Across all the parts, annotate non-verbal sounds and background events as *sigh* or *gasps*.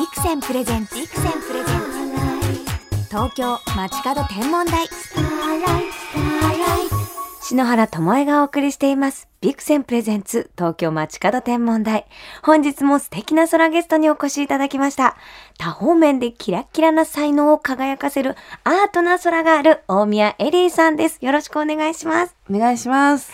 ビクセンプレゼンツビクセンプレゼンツ。東京街角天文台。篠原智恵がお送りしています。ビクセンプレゼンツ東京街角天文台。本日も素敵な空ゲストにお越しいただきました。多方面でキラッキラな才能を輝かせるアートな空がある大宮エリーさんです。よろしくお願いします。お願いします。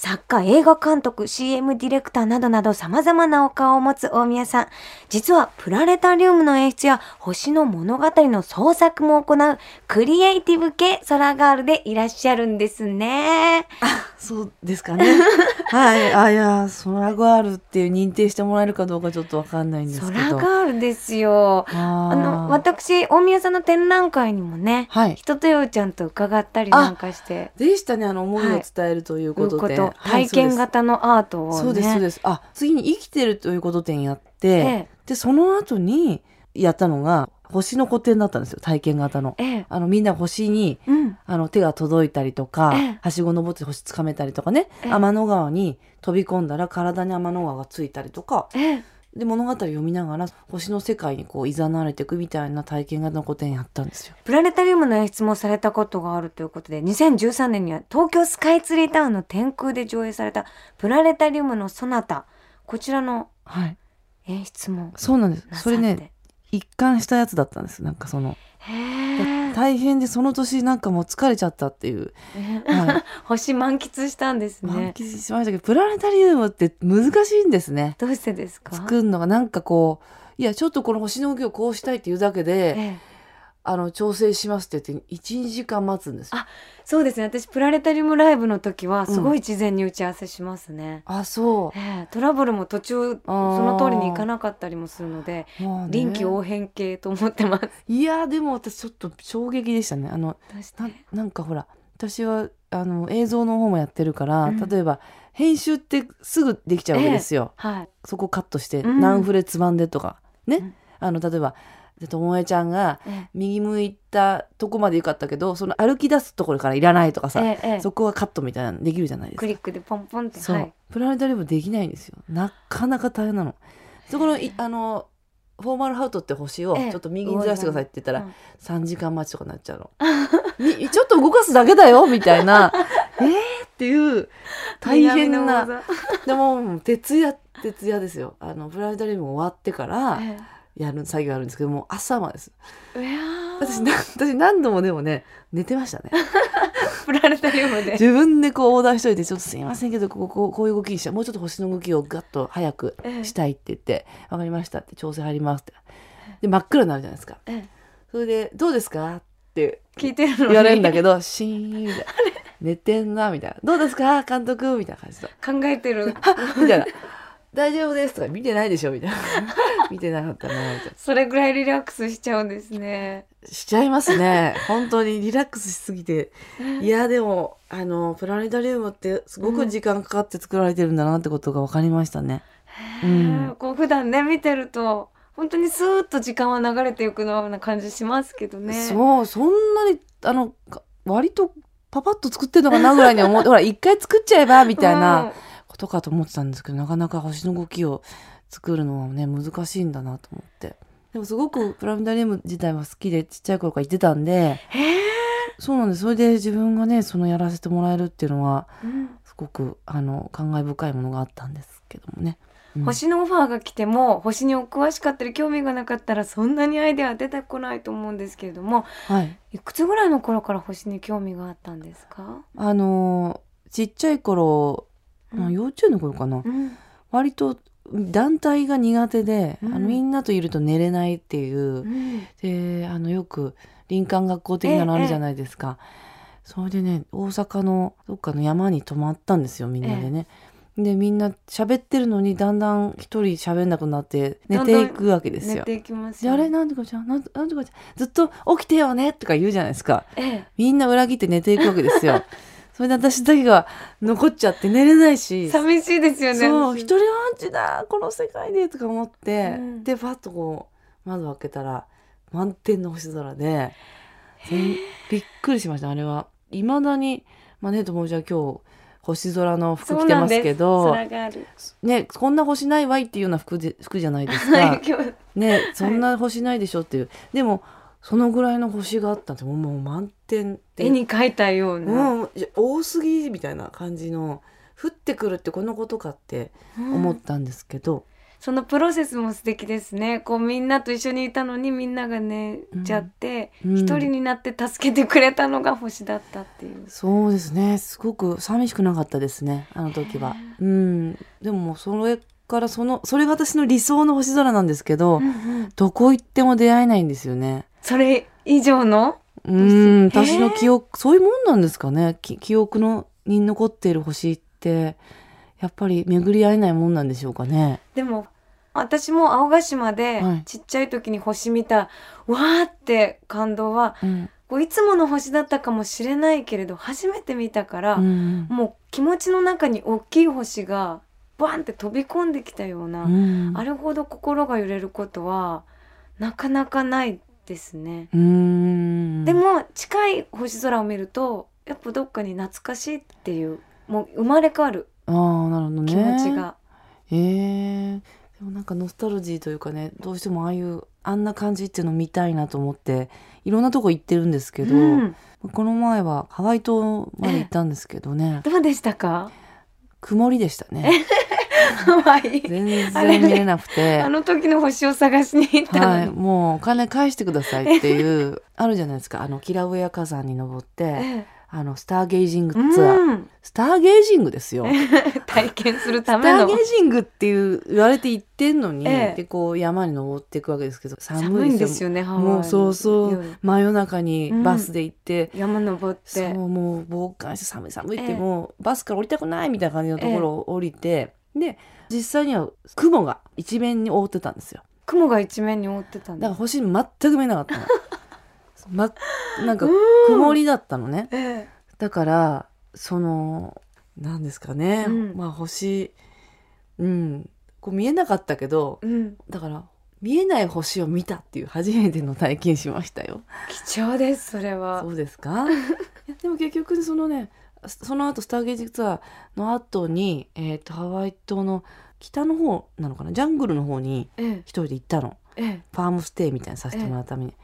作家、映画監督、CM ディレクターなどなど様々なお顔を持つ大宮さん。実はプラネタリウムの演出や星の物語の創作も行うクリエイティブ系空ガールでいらっしゃるんですね。そうですかね。*laughs* はい。あ、いや、ソラガールっていう認定してもらえるかどうかちょっとわかんないんですけど。空ガールですよ。ああの、私、大宮さんの展覧会にもね、はい。人とようちゃんと伺ったりなんかして、でしたね、あの、思いを伝えるということで。はい体験型のアートをね。そうです、そうです。あ、次に生きてるということ展やって、ええで、その後にやったのが、星の古典だったんですよ、体験型の。ええ。あの、みんな星に、うん。あの、手が届いたりとか、ええはしご登って星つかめたりとかね、ええ天の川に飛び込んだら体に天の川がついたりとか、ええ。で物語を読みながら星の世界にこう誘われていくみたいな体験型の古典やったんですよ。プラネタリウムの演出もされたことがあるということで2013年には東京スカイツリータウンの天空で上映されたプラネタリウムのソナタこちらのはい。演出もそうなんです。それね、一貫したやつだったんです。なんかその、大変でその年なんかもう疲れちゃったっていう。はい。*laughs* 星満喫したんです満ね喫しましたけど、プラネタリウムって難しいんですね。どうしてですか？作るのがなんかこう、いや、ちょっとこの星の動きをこうしたいっていうだけで、ええあの、調整しますって言って、1、2時間待つんですよ。あそうですね。私プラネタリウムライブの時はすごい事前に打ち合わせしますね、あ、そう。ええトラブルも途中その通りにいかなかったりもするのでまあね。臨機応変系と思ってます。いやでも私ちょっと衝撃でしたね。あのななんかほら私はあの映像の方もやってるから、うん。例えば編集ってすぐできちゃうわけですよ、はい。そこカットしてうん。何フレつまんでとか、ね、うん。あの例えばでともえちゃんがえ右向いたとこまでよかったけどその歩き出すところからいらないとかさ、ええええ。そこはカットみたいなのできるじゃないですか。クリックでポンポンって。そう、はい。プラネタリウムできないんですよ。なかなか大変なの。そこのいあのフォーマルハウトって星をええ。ちょっと右にずらしてくださいって言ったら、うん。3時間待ちとかになっちゃうの。みちょっと動かすだけだよみたいな。*laughs* えーっていう大変な。技。でも徹夜徹夜ですよ。あのプラネタリウム終わってからえやる作業あるんですけどもう朝までです私な私何度もでもね寝てましたね。プラネタリウムで。自分でこうオーダーしといてちょっとすいませんけどこうこうこういう動きにしたもうちょっと星の動きをガッと早くええ。したいって言って「わかりました」って調整入りますって。で真っ暗になるじゃないですか。ええ。それで「どうですか?」って聞いてる言われるんだけど、*laughs* シーンみたいな。寝てんな、みたいな。どうですか監督？みたいな感じで。考えてる。*laughs* みたいな。大丈夫ですとか、見てないでしょみたいな。*laughs* 見てなかったな、みたいそれぐらいリラックスしちゃうんですねな。しちゃいますね。本当にリラックスしすぎて。いや、でも、あの、プラネタリウムってすごく時間かかって作られてるんだなってことが分かりましたね。うんこう普段ね見てると本当にスーッと時間は流れていくような感じしますけどねそう、そんなに、あの、か割とパパッと作ってんのかなぐらいに思って、ほら、一回作っちゃえば、みたいな。うんことかと思ってたんですけどなかなか星の動きを作るのはね難しいんだなと思って。でもすごくプラネタリウム自体は好きでちっちゃい頃から行ってたんでそうなんです。それで自分がねそのやらせてもらえるっていうのはうん。すごくあの感慨深いものがあったんですけどもね、うん。星のオファーが来ても星にお詳しかったり興味がなかったらそんなにアイデアは出てこないと思うんですけれどもはい。いくつぐらいの頃から星に興味があったんですか、あのちっちゃい頃、まあ幼稚園の頃かな、うん。割と団体が苦手で、うん。あのみんなといると寝れないっていう、うん。であのよく林間学校的なのあるじゃないですか、それでね大阪のどっかの山に泊まったんですよみんなでね、でみんな喋ってるのにだんだん一人喋んなくなって寝ていくわけですよ。寝ていきますであれなんとかちゃんなんとなんとかちゃんずっと起きてよねとか言うじゃないですか。ええ。みんな裏切って寝ていくわけですよ。*laughs* それで私だけが残っちゃって寝れないし。寂しいですよねそう私。一人アンチだこの世界でとか思って、うん。でパッとこう窓開けたら満天の星空で全びっくりしましたあれは。いまだにまあね友達は今日星空の服着てますけど。ねこんな星ないわいっていうような服で服じゃないですか。ねそんな星ないでしょっていう、でもそのぐらいの星があったんでもうもう満点で絵に描いたような。うん多すぎみたいな感じの降ってくるってこのことかって思ったんですけど、そのプロセスも素敵ですね。こうみんなと一緒にいたのにみんなが寝ちゃってうん一、人になって助けてくれたのが星だったっていう。そうですねすごく寂しくなかったですねあの時は。うん、でもそれからそのそれが私の理想の星空なんですけど、うんうんどこ行っても出会えないんですよね。それ以上の？うん私の記憶そういうもんなんですかね。き記憶のに残っている星って。やっぱり巡り合えないもんなんでしょうかね。でも私も青ヶ島ではい。ちっちゃい時に星見た、わーって感動はうん。こういつもの星だったかもしれないけれど初めて見たから、うんもう気持ちの中に大きい星がバンって飛び込んできたような、うん。あれほど心が揺れることはなかなかないですね。うんでも近い星空を見るとやっぱどっかに懐かしいっていうもう生まれ変わるああなるほどね。気持ちが。えーでもなんかノスタルジーというかねどうしてもああいうあんな感じっていうのを見たいなと思っていろんなとこ行ってるんですけど、うんこの前はハワイ島まで行ったんですけどね *laughs* どうでしたか？曇りでしたね *laughs* *laughs* 全然見れなくて。あ。の時の星を探しに行ったはい、もうお金返してくださいっていう *laughs* あるじゃないですか。あのキラウエア火山に登ってえあのスターゲージングえツアー、うん。スターゲージングですよ。*laughs* 体験するスターためのゲージングっていう言われて行ってんのに、ええ。でこう山に登っていくわけですけど寒寒いでですすよねもうそうそう。夜。真夜中にバスで行って、山登っそうてもう傍観して寒い寒いって、ええ。もうバスから降りたくないみたいな感じのところを降りて、で実際には雲が一面に覆ってたんですよ。雲が一面に覆ってたんだ。だから星全く見えなかったの。*laughs* ま、なんかうん。曇りだったのね。えだからそのなんですかね、うん。まあ星うん。こう見えなかったけどえうん。だから見えない星を見たっていう初めての体験しましたよ。貴重ですそれは。そうですか？*laughs* でも結局そのねその後スターゲージツアーの後に、えー、とハワイ島の北の方なのかな？ジャングルの方にええ。一人で行ったの。ええ。ファームステイみたいなのさせてもらうために。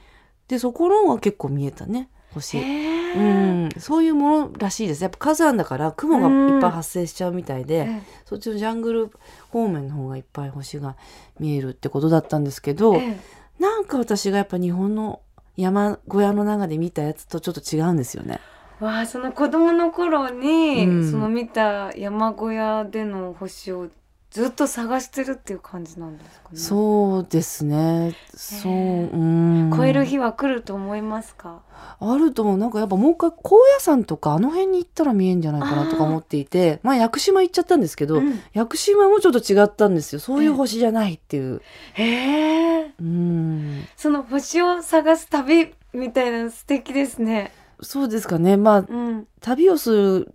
でそこの方が結構見えたね星。へえうん、そういうものらしいです。やっぱ火山だから雲がいっぱい発生しちゃうみたいで、えそっちのジャングル方面の方がいっぱい星が見えるってことだったんですけど、ええ。なんか私がやっぱ日本の山小屋の中で見たやつとちょっと違うんですよね。えわあその子供の頃に、うんその見た山小屋での星をずっと探してるっていう感じなんですかねそうですね。そう、うん。超える日は来ると思いますか？あると思う。なんかやっぱもう一回高野山とかあの辺に行ったら見えんじゃないかなとか思っていて、まあ屋久島行っちゃったんですけど、うん屋久島もちょっと違ったんですよ。そういう星じゃないっていう。へえうん。その星を探す旅みたいなの素敵ですねそうですかね。まあうん旅をする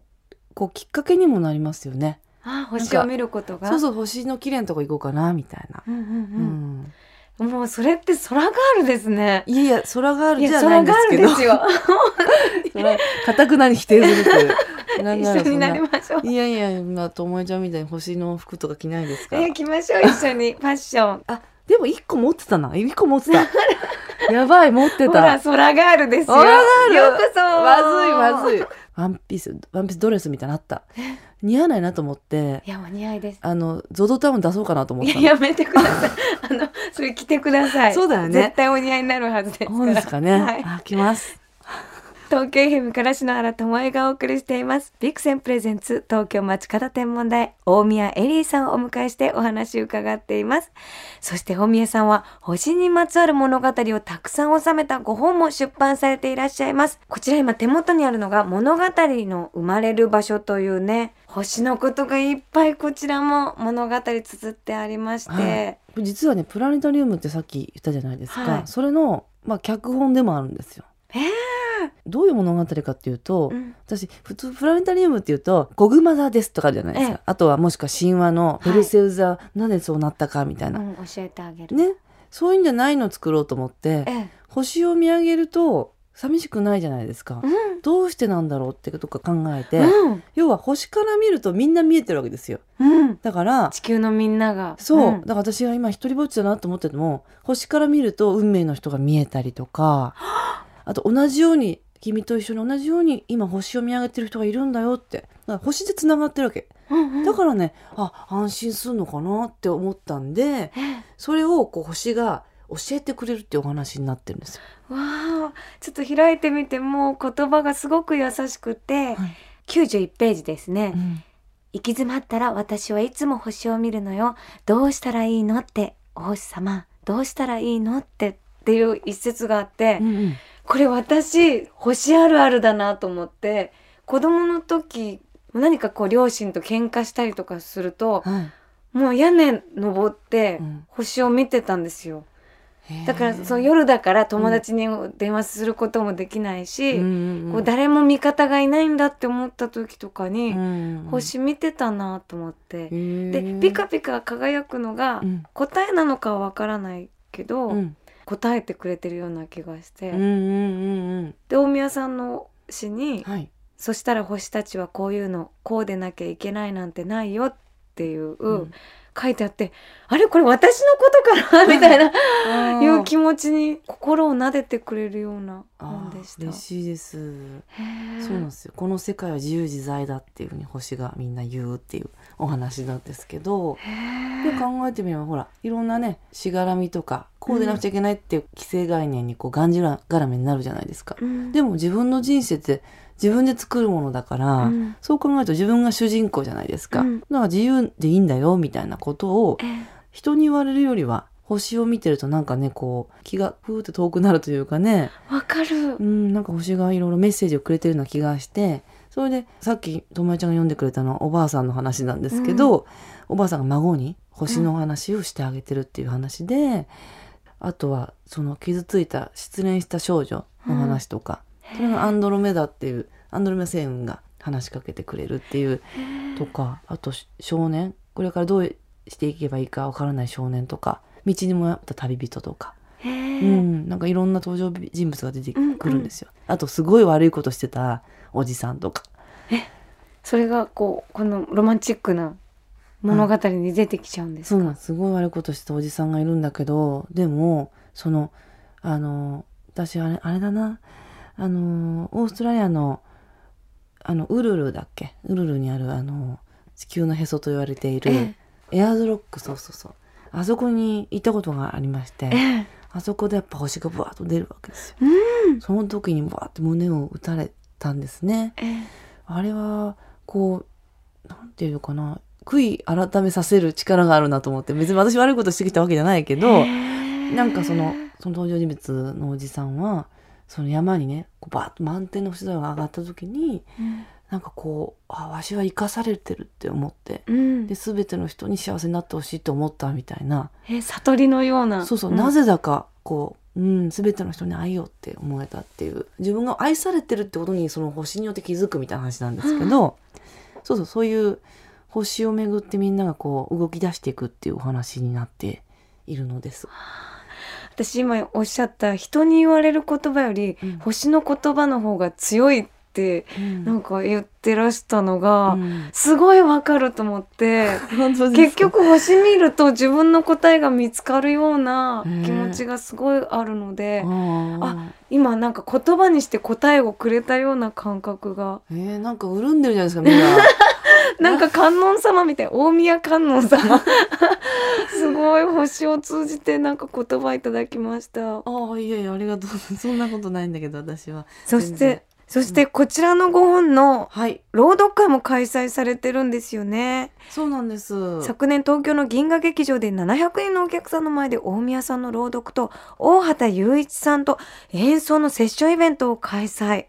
こうきっかけにもなりますよね。あ星を見ることが？そうそう星の綺麗なとこ行こうかなみたいな。うんうんううんん。もうそれって空ガールですねいやいや空があるいじゃないんや空ガですけど。ールですよかたくなに否定するという。なんなら一緒になりましょういやいや、まあ、ともえちゃんみたいに星の服とか着ないですか？らえ。着ましょう一緒にファッションあ、でも一個持ってたな。一個持ってた。*laughs* やばい、持ってほらた。空ガールですよようこそまずいまずい。ワンピース、ワンピースドレスみたいなのあった。似合わないなと思って、いやお似合いですあの、ゾゾタウン出そうかなと思ったの。いややめてくださいあのそれ着てください *laughs* そうだよね絶対お似合いになるはずですからそうですかね。はいあ、来ます。東京 FM から篠原智恵がお送りしています。ビクセンプレゼンツ東京町方天文台大宮エリーさんをお迎えしてお話を伺っています。そして大宮さんは星にまつわる物語をたくさん収めたご本も出版されていらっしゃいます。こちら今手元にあるのが物語の生まれる場所というね星のことがいっぱいこちらも物語綴ってありまして、はい。実はね、プラネタリウムってさっき言ったじゃないですか。はい。それの、まあ、脚本でもあるんですよ。えーどういう物語かっていうと、うん。私普通プラネタリウムっていうと「ゴグマザです」とかじゃないですか、ええ。あとはもしくは神話の「ペルセウスはなぜそうなったか」みたいな、うん、教えてあげる、ね。そういうんじゃないのを作ろうと思ってええ。星を見上げると寂しくないじゃないですか、うん。どうしてなんだろうってことか考えて、うん。要は星から見るとみんな見えてるわけですよ。うん。だから地球のみんなが。そう、ん。だから私が今一人ぼっちだなと思ってても星から見ると運命の人が見えたりとか *gasps* あと同じように君と一緒に同じように今星を見上げてる人がいるんだよって。だから星でつながってるわけ。うんうん。だからねあ安心するのかなって思ったんでそれをこう星が教えてくれるっていうお話になってるんですよ。わあ。ちょっと開いてみてもう言葉がすごく優しくて、はい。91ページですね、うん。行き詰まったら私はいつも星を見るのよ。どうしたらいいのって。お星様どうしたらいいのってっていう一節があって、うんうんこれ私星あるあるだなと思って子供の時何かこう両親と喧嘩したりとかするとはい。もう屋根登ってうん。星を見てたんですよ。へー。だからその夜だから友達に電話することもできないし、うん。うんうんこう誰も味方がいないんだって思った時とかに、うん星見てたなと思って、でピカピカ輝くのがうん。答えなのかはわからないけど、うん答えてくれてるような気がして、うんうんうんで大宮さんの詩に、うんはい。そしたら星たちはこういうのこうでなきゃいけないなんてないよっていう、うん。書いてあってあれ？これ私のことかな？みたいないう気持ちに心を撫でてくれるような本でした。嬉しいです。そうなんですよ。この世界は自由自在だっていうふうに星がみんな言うっていうお話なんですけど、で考えてみればほらいろんなねしがらみとかこうでなくちゃいけないっていう既成概念にこうがんじがらめになるじゃないですか。うんでも自分の人生って自分で作るものだから、うんそう考えると自分が主人公じゃないですか。うんだから自由でいいんだよみたいなことをえー人に言われるよりは星を見てるとなんかねこう気がふーって遠くなるというかねわかるう。んなんか星がいろいろメッセージをくれてるような気がしてそれでさっきともえちゃんが読んでくれたのはおばあさんの話なんですけど、おばあさんが孫に星の話をしてあげてるっていう話で、あとはその傷ついた失恋した少女の話とか、それがアンドロメダっていうアンドロメダ星雲が話しかけてくれるっていうとかあとし少年これからどうしていけばいいかわからない少年とか道に迷った旅人とか、へうーん、なんかいろんな登場人物が出てくるんですよ。あとすごい悪いことしてたおじさんとか。それがこうこのロマンチックな物語に出てきちゃうんですか？そうなんです。すごい悪いことしてたおじさんがいるんだけどでもそのあの私あれあれだな。あのオーストラリアのあのウルルだっけ？ウルルにあるあの地球のへそと言われているえエアーズロックそうそうそう。あそこに行ったことがありましてええ。あそこでやっぱ星がブワーッと出るわけですよ。うん。その時にブワーッと胸を打たれたんですね。ええ。あれはこうなんていうのかな悔い改めさせる力があるなと思って別に私悪いことしてきたわけじゃないけど、なんかそのその登場人物のおじさんはその山にねこうバーッと満天の星空が上がった時にうん。なんかこうあわしは生かされてるって思ってうん。で全ての人に幸せになってほしいと思ったみたいな。え悟りのような。そうそう、ん。なぜだかこう、うん、全ての人に愛をって思えたっていう。自分が愛されてるってことにその星によって気づくみたいな話なんですけど、そうそうそういう星をめぐってみんながこう動き出していくっていうお話になっているのです。私今おっしゃった人に言われる言葉より、うん。星の言葉の方が強いってうん。なんか言ってらしたのが、うん。すごいわかると思って *laughs* 結局星見ると自分の答えが見つかるようなね気持ちがすごいあるので、あ今なんか言葉にして答えをくれたような感覚が。えー、なんか潤んでるじゃないですかみんな。*laughs* *laughs* なんか観音様みたい大宮観音様。*laughs* すごい星を通じてなんか言葉いただきました。ああいやいやありがとう。*laughs* そんなことないんだけど私は。そしてそしてこちらの5本のはい。朗読会も開催されてるんですよね。そうなんです。昨年東京の銀河劇場で700人のお客さんの前で大宮さんの朗読と大畑雄一さんと演奏のセッションイベントを開催。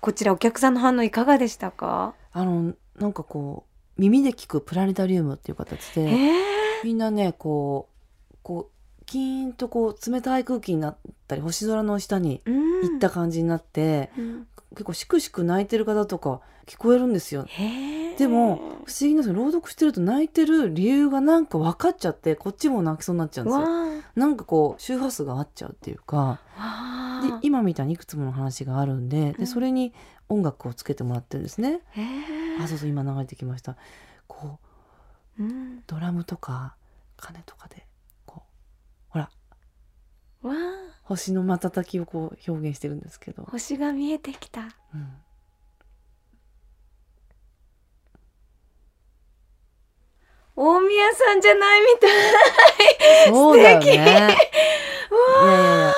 こちらお客さんの反応いかがでしたか？あのなんかこう耳で聞くプラネタリウムっていう形で。えー。みんなねこうこうキーンとこう冷たい空気になったり星空の下にうん。行った感じになって、うん。結構しくしく泣いてる方とか聞こえるんですよ。でも不思議な朗読してると泣いてる理由がなんか分かっちゃってこっちも泣きそうになっちゃうんですわよ。ーなんかこう周波数が合っちゃうっていうか。わあ。ー今みたいにいくつもの話があるんでうん。でそれに音楽をつけてもらってるんですね。あそうそう今流れてきました。こううん。ドラムとか鐘とかでこうほら。わあ。星の瞬きをこう表現してるんですけど、星が見えてきた。うん、大宮さんじゃないみたい。そうだよね。いわやいやいやあ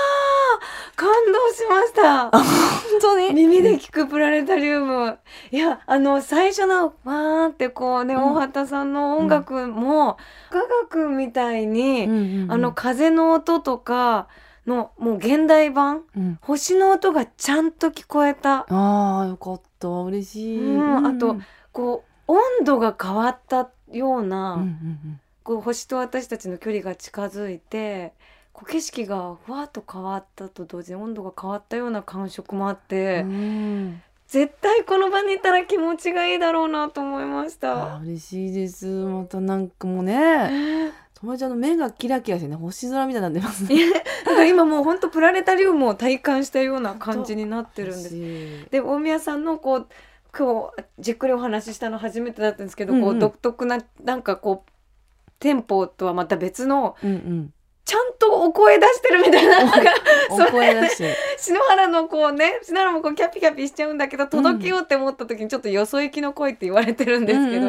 感動しました。本 *laughs* 当に。耳で聞くプラネタリウム。いやあの最初のわーってこうね、うん。大畑さんの音楽も科学みたいに、うんあの風の音とかのもう現代版うん。星の音がちゃんと聞こえた。ああよかった。嬉しい。うんあとこう温度が変わったような、こう星と私たちの距離が近づいてこう景色がふわっと変わったと同時に温度が変わったような感触もあって、絶対この場にいたら気持ちがいいだろうなと思いましあた。ー嬉しいですまたなんかもうねねともえちゃんの目がキラキラしてね星空みたいになってますいね。やだから今もう本当プラネタリウムを体感したような感じになってるんです。す。で大宮さんのこう今日じっくりお話ししたの初めてだったんですけど、こうんううん独特ななんかこうテンポとはまた別のうんうん。ちゃんとお声出してるみたいななんかおそれ声出して。篠原のこうね篠原もこうキャピキャピしちゃうんだけど届けようって思った時にちょっとよそ行きの声って言われてるんですけど、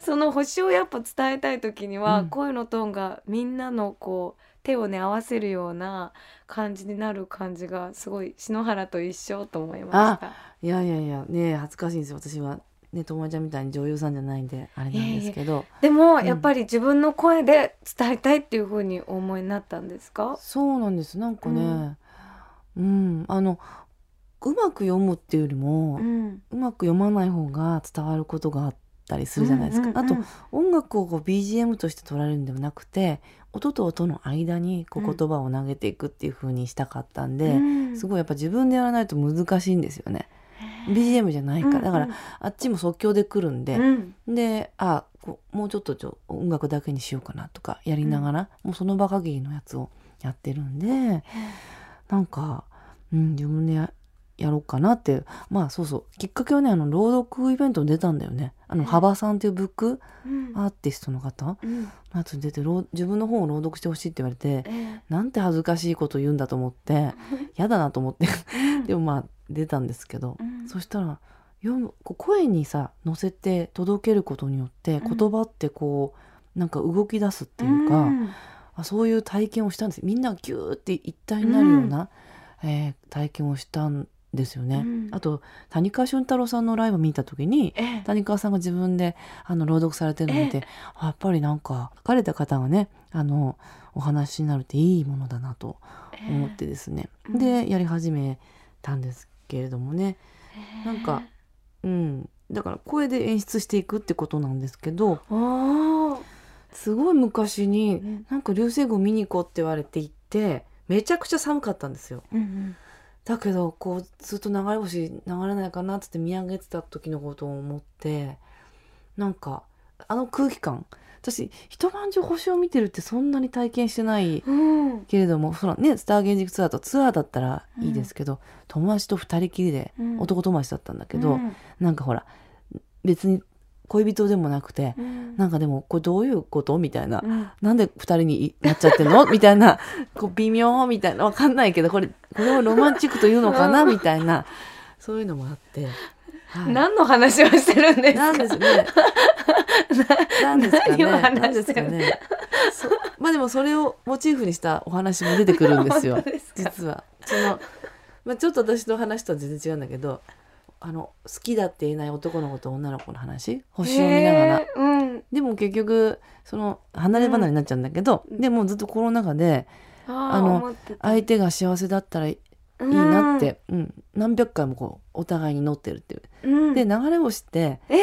その星をやっぱ伝えたい時には、うん声のトーンがみんなのこう手をね合わせるような感じになる感じがすごい篠原と一緒と思いました。いやいやいやねえ恥ずかしいんですよ私はねともえちゃんみたいに女優さんじゃないんであれなんですけど。でも、うん。やっぱり自分の声で伝えたいっていう風にお思いになったんですか？そうなんです。なんかねうん、あのうまく読むっていうよりも、うん、うまく読まない方が伝わることがあったりするじゃないですか、うんうんうんあと音楽をこう BGM として取られるんではなくて音と音の間にこううん。言葉を投げていくっていう風にしたかったんで、うん。すごいやっぱ自分でやらないと難しいんですよね BGM じゃないか。ら、だからあっちも即興で来るんで、うん。であこうもうちょっとちょ音楽だけにしようかなとかやりながら、もうその場限りのやつをやってるんでなんか、うん、自分でややろうかなって。まあそうそう。きっかけはねあの朗読イベントに出たんだよね。あのうん。幅さんっていうブックうん。アーティストの方のうん。やつに出て朗自分の本を朗読してほしいって言われてえなんて恥ずかしいこと言うんだと思って *laughs* 嫌だなと思って。えでもまあ出たんですけど、うん。そしたら読む声にさ乗せて届けることによってうん。言葉ってこう、なんか動き出すっていうか、ん。あそういう体験をしたんです。みんながギューって一体になるような、えー体験をしたんですよね。うん。あと谷川俊太郎さんのライブ見た時にええ。谷川さんが自分であの朗読されてるのを見て、あやっぱりなんか書かれた方がねあのお話になるっていいものだなと思ってですね、うん。でやり始めたんですけれどもね。なんかうん。だから声で演出していくってことなんですけどすごい昔にうん。なんか流星群見に行こうって言われて行ってめちゃくちゃ寒かったんですよ。うんだけどこうずっと流れ星流れないかなっつって見上げてた時のことを思ってなんかあの空気感私一晩中星を見てるってそんなに体験してないうん。うんけれどもそのねスター現実ツアーとツアーだったらいいですけど、友達と二人きりで、うん。男友達だったんだけど、うん。なんかほら別に恋人でもなくて、うん。なんかでもこれどういうこと？みたいな、うん。なんで二人になっちゃってんの？*laughs* みたいな。こう微妙？みたいな。わかんないけどこれこれをロマンチックというのかな？みたいな。そういうのもあって、はい何の話をしてるんですか？なんですね。なんですかね。何ですかね。そまあでもそれをモチーフにしたお話も出てくるんですよすか？実は。そのまあちょっと私の話とは全然違うんだけど、あの好きだって言えない男の子と女の子の話、星を見ながら。うんでも結局その離れ離れになっちゃうんだけど、うんでもずっとコロナ禍でああの相手が幸せだったらいいなって、うん。何百回もこうお互いに乗ってるっていう。うん。で流れ星ってえ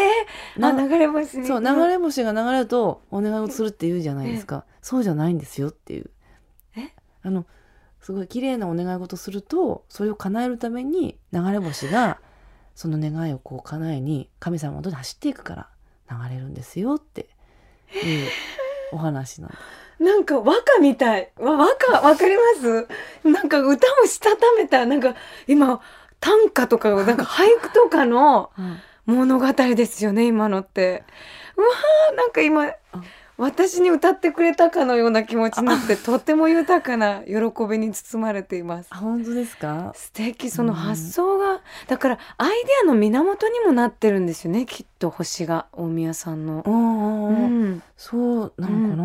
ー？流れ星にそう流れ星が流れるとお願いをするって言うじゃないですか、そうじゃないんですよっていう。え？あのすごい綺麗なお願い事するとそれを叶えるために流れ星がその願いをこう叶えに神様の元に走っていくから流れるんですよっていうお話なんでなんか和歌みたい。わ和歌わかります？なんか歌をしたためた、なんか今、短歌とか、なんか俳句とかの物語ですよね、今のって。うわーなんか今、私に歌ってくれたかのような気持ちになって、とても豊かな喜びに包まれています。あ。本当ですか？素敵その発想が、だからアイデアの源にもなってるんですよねきっと星が大宮さんの。う。んうんううん。ん、そうなのかな、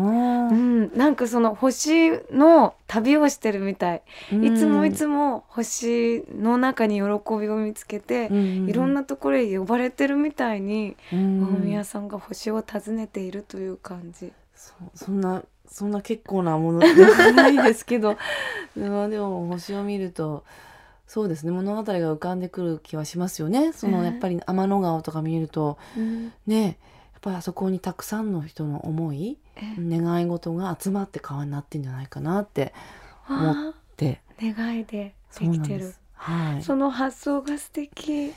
うん、なんかその星の旅をしてるみたい、うん。いつもいつも星の中に喜びを見つけて、いろんな、なところへ呼ばれてるみたいに、うん。大宮さんが星を訪ねているという感じ。そんなそんな結構なものではないですけど。*laughs* まあでも星を見るとそうですね。物語が浮かんでくる気はしますよね。そのねやっぱり天の川とか見ると。うん。ねやっぱりあそこにたくさんの人の思いえ。願い事が集まって川になってんじゃないかなって思っあてー。願いでできてる。なんです。はい。その発想が素敵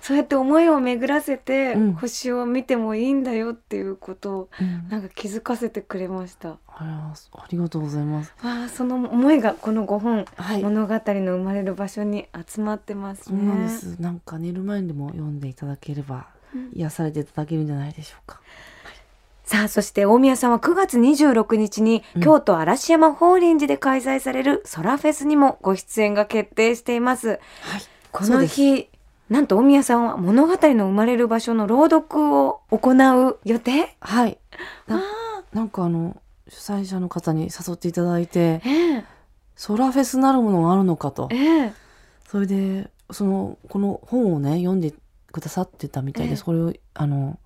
そうやって思いを巡らせて、うん。星を見てもいいんだよっていうことをうん。なんか気づかせてくれました。あらありがとうございます。わあその思いがこの5本、はい。物語の生まれる場所に集まってますそうねなんです。なんか寝る前にでも読んでいただければうん。癒されていただけるんじゃないでしょうか。さあそして大宮さんは9月26日にうん。京都嵐山法輪寺で開催されるソラフェスにもご出演が決定しています。はい。この日なんと大宮さんは物語の生まれる場所の朗読を行う予定？はい。なあなんかあの主催者の方に誘っていただいてーええ。ソラフェスなるものがあるのかと。ええ。それでそのこの本をね読んでくださってたみたいで、ええ。それをあの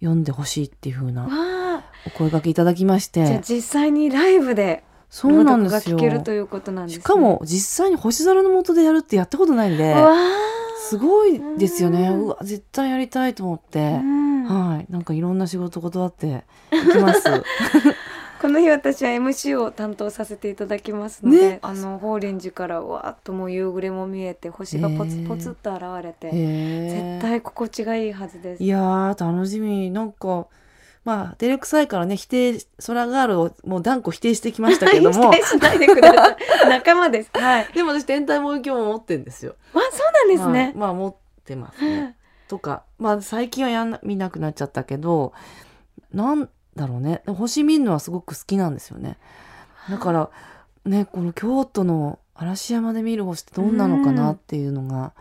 読んでほしいっていう風なわあ。お声掛けいただきましじゃあて実際にライブでそう朗なんですよ。読が聞けるということなんですね。しかも実際に星空の下でやるってやったことないんで。わあすごいですよね。うん。うわ絶対やりたいと思って、うん。はい。なんかいろんな仕事断って行きます。*laughs* この日私は MC を担当させていただきますので、ね。あの法輪寺からわーっともう夕暮れも見えて星がポツポツっと現れて、へえ絶対心地がいいはずです。い。やー楽しみ。なんかまあ照れくさいからね否定空ガールをもう断固否定してきましたけども *laughs* 否定しないでください。*laughs* 仲間です。はい。でも私天体望遠鏡も持ってるんですよ。わ、そうなんですはいね。まあ持ってますね。はいとかまあ最近はやんな見なくなっちゃったけどなんだろうね星見るのはすごく好きなんですよね。だからねこの京都の嵐山で見る星ってどんなのかなっていうのが、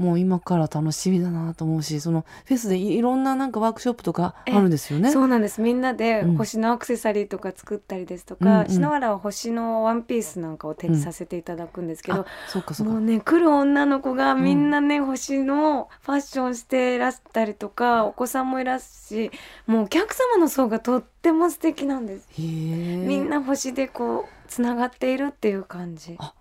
もう今から楽しみだなと思うしそのフェスでいいろんななんかワークショップとかあるんですよね？そうなんです。みんなでうん。星のアクセサリーとか作ったりですとうんか、うん。篠原は星のワンピースなんかを展示させていただくんですけどあ、そうかそうか。もうね来る女の子がみんなね、星のファッションしてらしたりとかお子さんもいらっしもうお客様の層がとっても素敵なんです、みんな星でこうつながっているっていう感じ。あ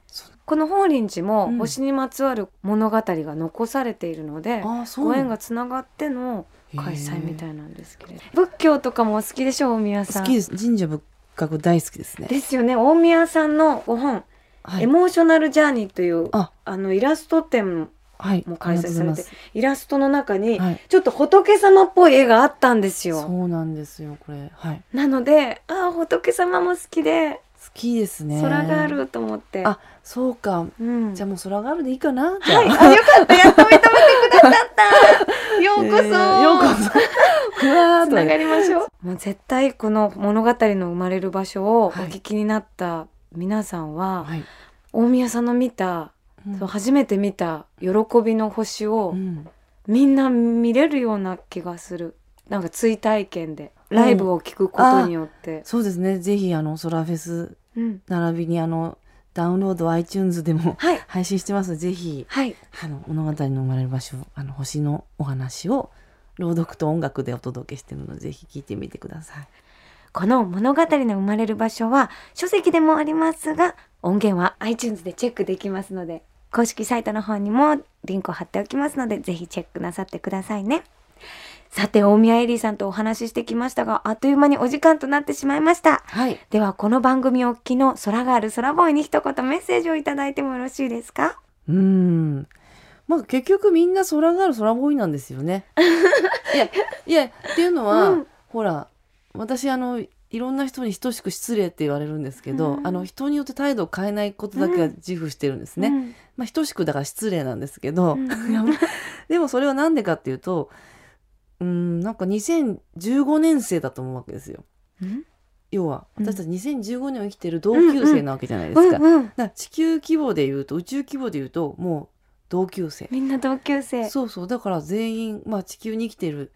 この法輪寺もうん。星にまつわる物語が残されているので、うご縁がつながっての開催みたいいなんですけれど仏教とかもお好きでしょ大宮さん。好きです。神社仏閣大好きですね。ですよね。大宮さんのご本、はい。エモーショナルジャーニーというあ。あのイラスト展はい。もう開催されてありがとうございイラストの中に、ちょっと仏様っぽい絵があったんですよ。そうなんですよこれ。はい。なのでああ仏様も好きで好きですね。空があると思って、あそうか。うん、じゃあもう空があるでいいかな。はい、あよかった。やっと認めてくださった。*laughs* ようこそ、えーようこそ。*laughs* うわーつながとりましょう。もう絶対この物語の生まれる場所をおはい聞きになった皆さんは、はい。大宮さんの見た、うん。そう初めて見た喜びの星を、うん。みんな見れるような気がするなんか追体験でライブを聞くことによって、そうですね。ぜひあのソラフェスうん。並びにあのダウンロード iTunes でもはい。配信してます。ぜひはい。あの物語の生まれる場所あの星のお話を朗読と音楽でお届けしてるのでぜひ聞いてみてください。この物語の生まれる場所は書籍でもありますが音源は iTunes でチェックできますので公式サイトの方にもリンクを貼っておきますのでぜひチェックなさってくださいねさて大宮エリーさんとお話ししてきましたがあっという間にお時間となってしまいましたはい。ではこの番組をお聞きの空がある空ボーイに一言メッセージをいただいてもよろしいですか？うーん。まあ結局みんな空がある空ボーイなんですよね。*laughs* いやいやっていうのは、うんほら私あのいろんな人に等しく失礼って言われるんですけど、うんあの人によって態度を変えないことだけは自負してるんですね。うんまあ等しくだから失礼なんですけど、うん *laughs* でもそれはなんでかっていうとうんなんか2015年生だと思うわけですよ。うん？要はうん私たち2015年を生きてる同級生なわけじゃないですか。だか地球規模で言うと宇宙規模で言うともう同級生。みんな同級生。そうそうだから全員、まあ、地球に生きてる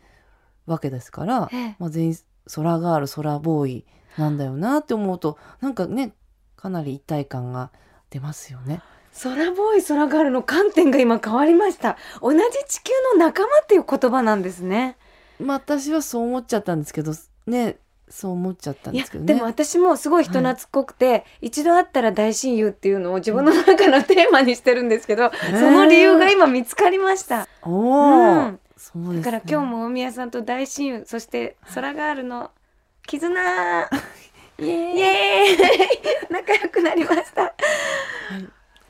わけですから、ええまあ、全員空ガール空ボーイなんだよなって思うとなんかねかなり一体感が出ますよね。空ボーイ空ガールの観点が今変わりました。同じ地球の仲間っていう言葉なんですね。まあ私はそう思っちゃったんですけどねそう思っちゃったんですけどね。でも私もすごい人懐っこくて、一度会ったら大親友っていうのを自分の中のテーマにしてるんですけど、その理由が今見つかりました。おお、うん。ね、だから今日も大宮さんと大親友そして空ガールの絆。*laughs* イエーイ。イエーイ。*laughs* 仲良くなりました、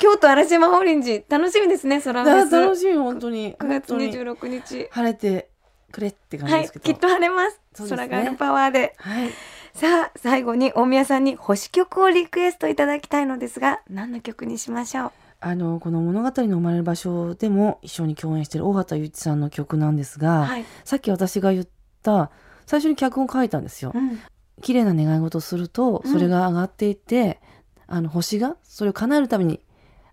京都嵐山法林寺。楽しみですね空フあェス楽しみ本当に。9月本当に。26日晴れてくれって感じはいですけど、きっと晴れます。ね。空ガールパワーで。はい。さあ最後に大宮さんに星曲をリクエストいただきたいのですが何の曲にしましょう？あのこの物語の生まれる場所でも一緒に共演している大畑祐一さんの曲なんですが、はい、さっき私が言った最初に脚本書いたんですよ。うん。綺麗な願い事をするとうん。それが上がっていって、あの星がそれを叶えるために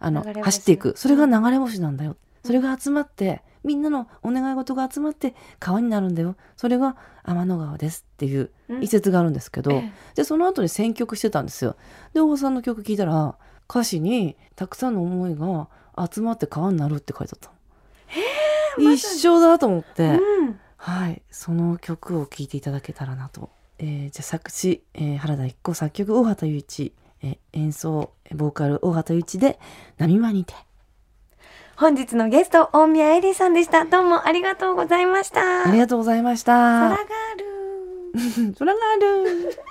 あの走っていく。それが流れ星なんだよ、それが集まってみんなのお願い事が集まって川になるんだよ。それが天の川ですっていううん。一節があるんですけど、ええ。でその後に選曲してたんですよ。で大場さんの曲聴いたら歌詞にたくさんの思いが集まって川になるって書いてあったの。一緒だと思って、うん。はい。その曲を聴いていただけたらなと。えーじゃあ作詞、えー原田一子作曲大畑祐一、えー演奏ボーカル大畑祐一で「波間にて。本日のゲスト大宮エリーさんでした。どうもありがとうございました」ありがとうございまし空た。ガール空がある。*laughs* *laughs*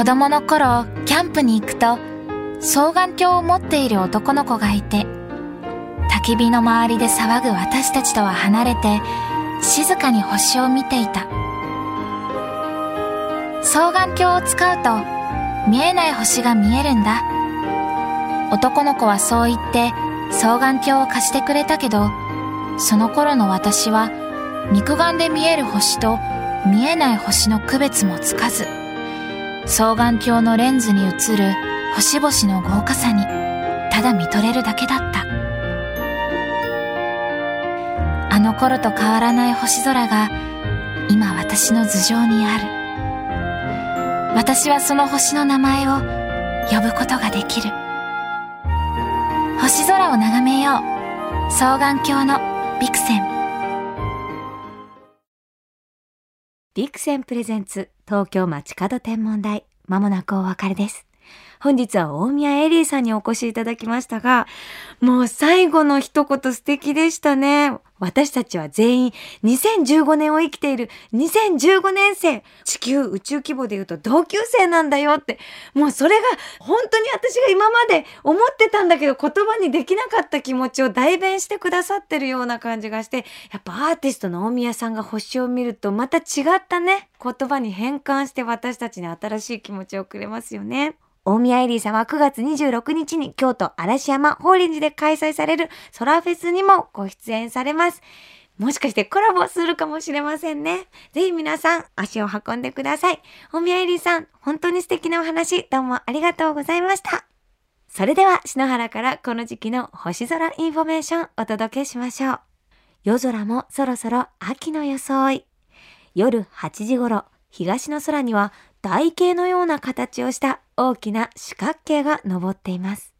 子供の頃キャンプに行くと双眼鏡を持っている男の子がいて焚き火の周りで騒ぐ私たちとは離れて静かに星を見ていた双眼鏡を使うと見えない星が見えるんだ。男の子はそう言って双眼鏡を貸してくれたけどその頃の私は肉眼で見える星と見えない星の区別もつかず双眼鏡のレンズに映る星々の豪華さにただ見とれるだけだった。あの頃と変わらない星空が今私の頭上にある。私はその星の名前を呼ぶことができる。星空を眺めよう。双眼鏡のビクセン。ビクセンプレゼンツ東京街角天文台。まもなくお別れです。本日は大宮エリーさんにお越しいただきましたがもう最後の一言素敵でしたね私たちは全員2015年を生きている2015年生地球宇宙規模で言うと同級生なんだよってもうそれが本当に私が今まで思ってたんだけど言葉にできなかった気持ちを代弁してくださってるような感じがしてやっぱアーティストの大宮さんが星を見るとまた違ったね言葉に変換して私たちに新しい気持ちをくれますよね。大宮エリーさんは9月26日に京都嵐山法輪寺で開催されるソラフェスにもご出演されます。もしかしてコラボするかもしれませんね。ぜひ皆さん足を運んでください。大宮エリーさん、本当に素敵なお話どうもありがとうございました。それでは篠原からこの時期の星空インフォメーションお届けしましょう。夜空もそろそろ秋の装い。夜8時頃、東の空には台形のような形をした大きな四角形が昇っています。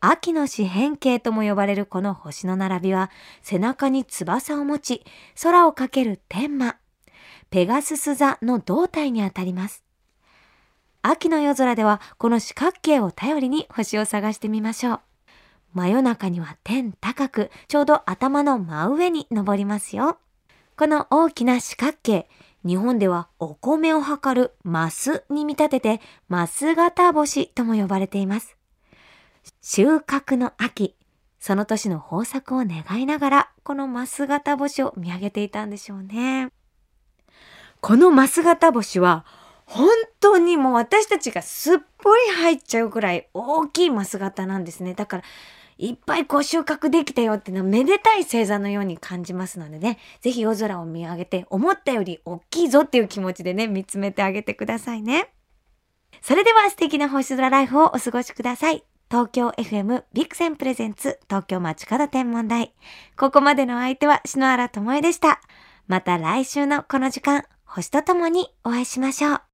秋の四辺形とも呼ばれるこの星の並びは背中に翼を持ち空をかける天馬、ペガスス座の胴体にあたります。秋の夜空ではこの四角形を頼りに星を探してみましょう。真夜中には天高くちょうど頭の真上に昇りますよ。この大きな四角形、日本ではお米を測るマスに見立ててマス型星とも呼ばれています。収穫の秋、その年の豊作を願いながら、このマス型星を見上げていたんでしょうね。このマス型星は、本当にもう私たちがすっぽり入っちゃうくらい大きいマス型なんですね。だから、いっぱいこう収穫できたよっていうのはめでたい星座のように感じますのでね、ぜひ夜空を見上げて思ったより大きいぞっていう気持ちでね、見つめてあげてくださいね。それでは素敵な星空ライフをお過ごしください。東京 FM ビクセンプレゼンツ東京街角天文台。ここまでの相手は篠原智恵でした。また来週のこの時間、星とともにお会いしましょう。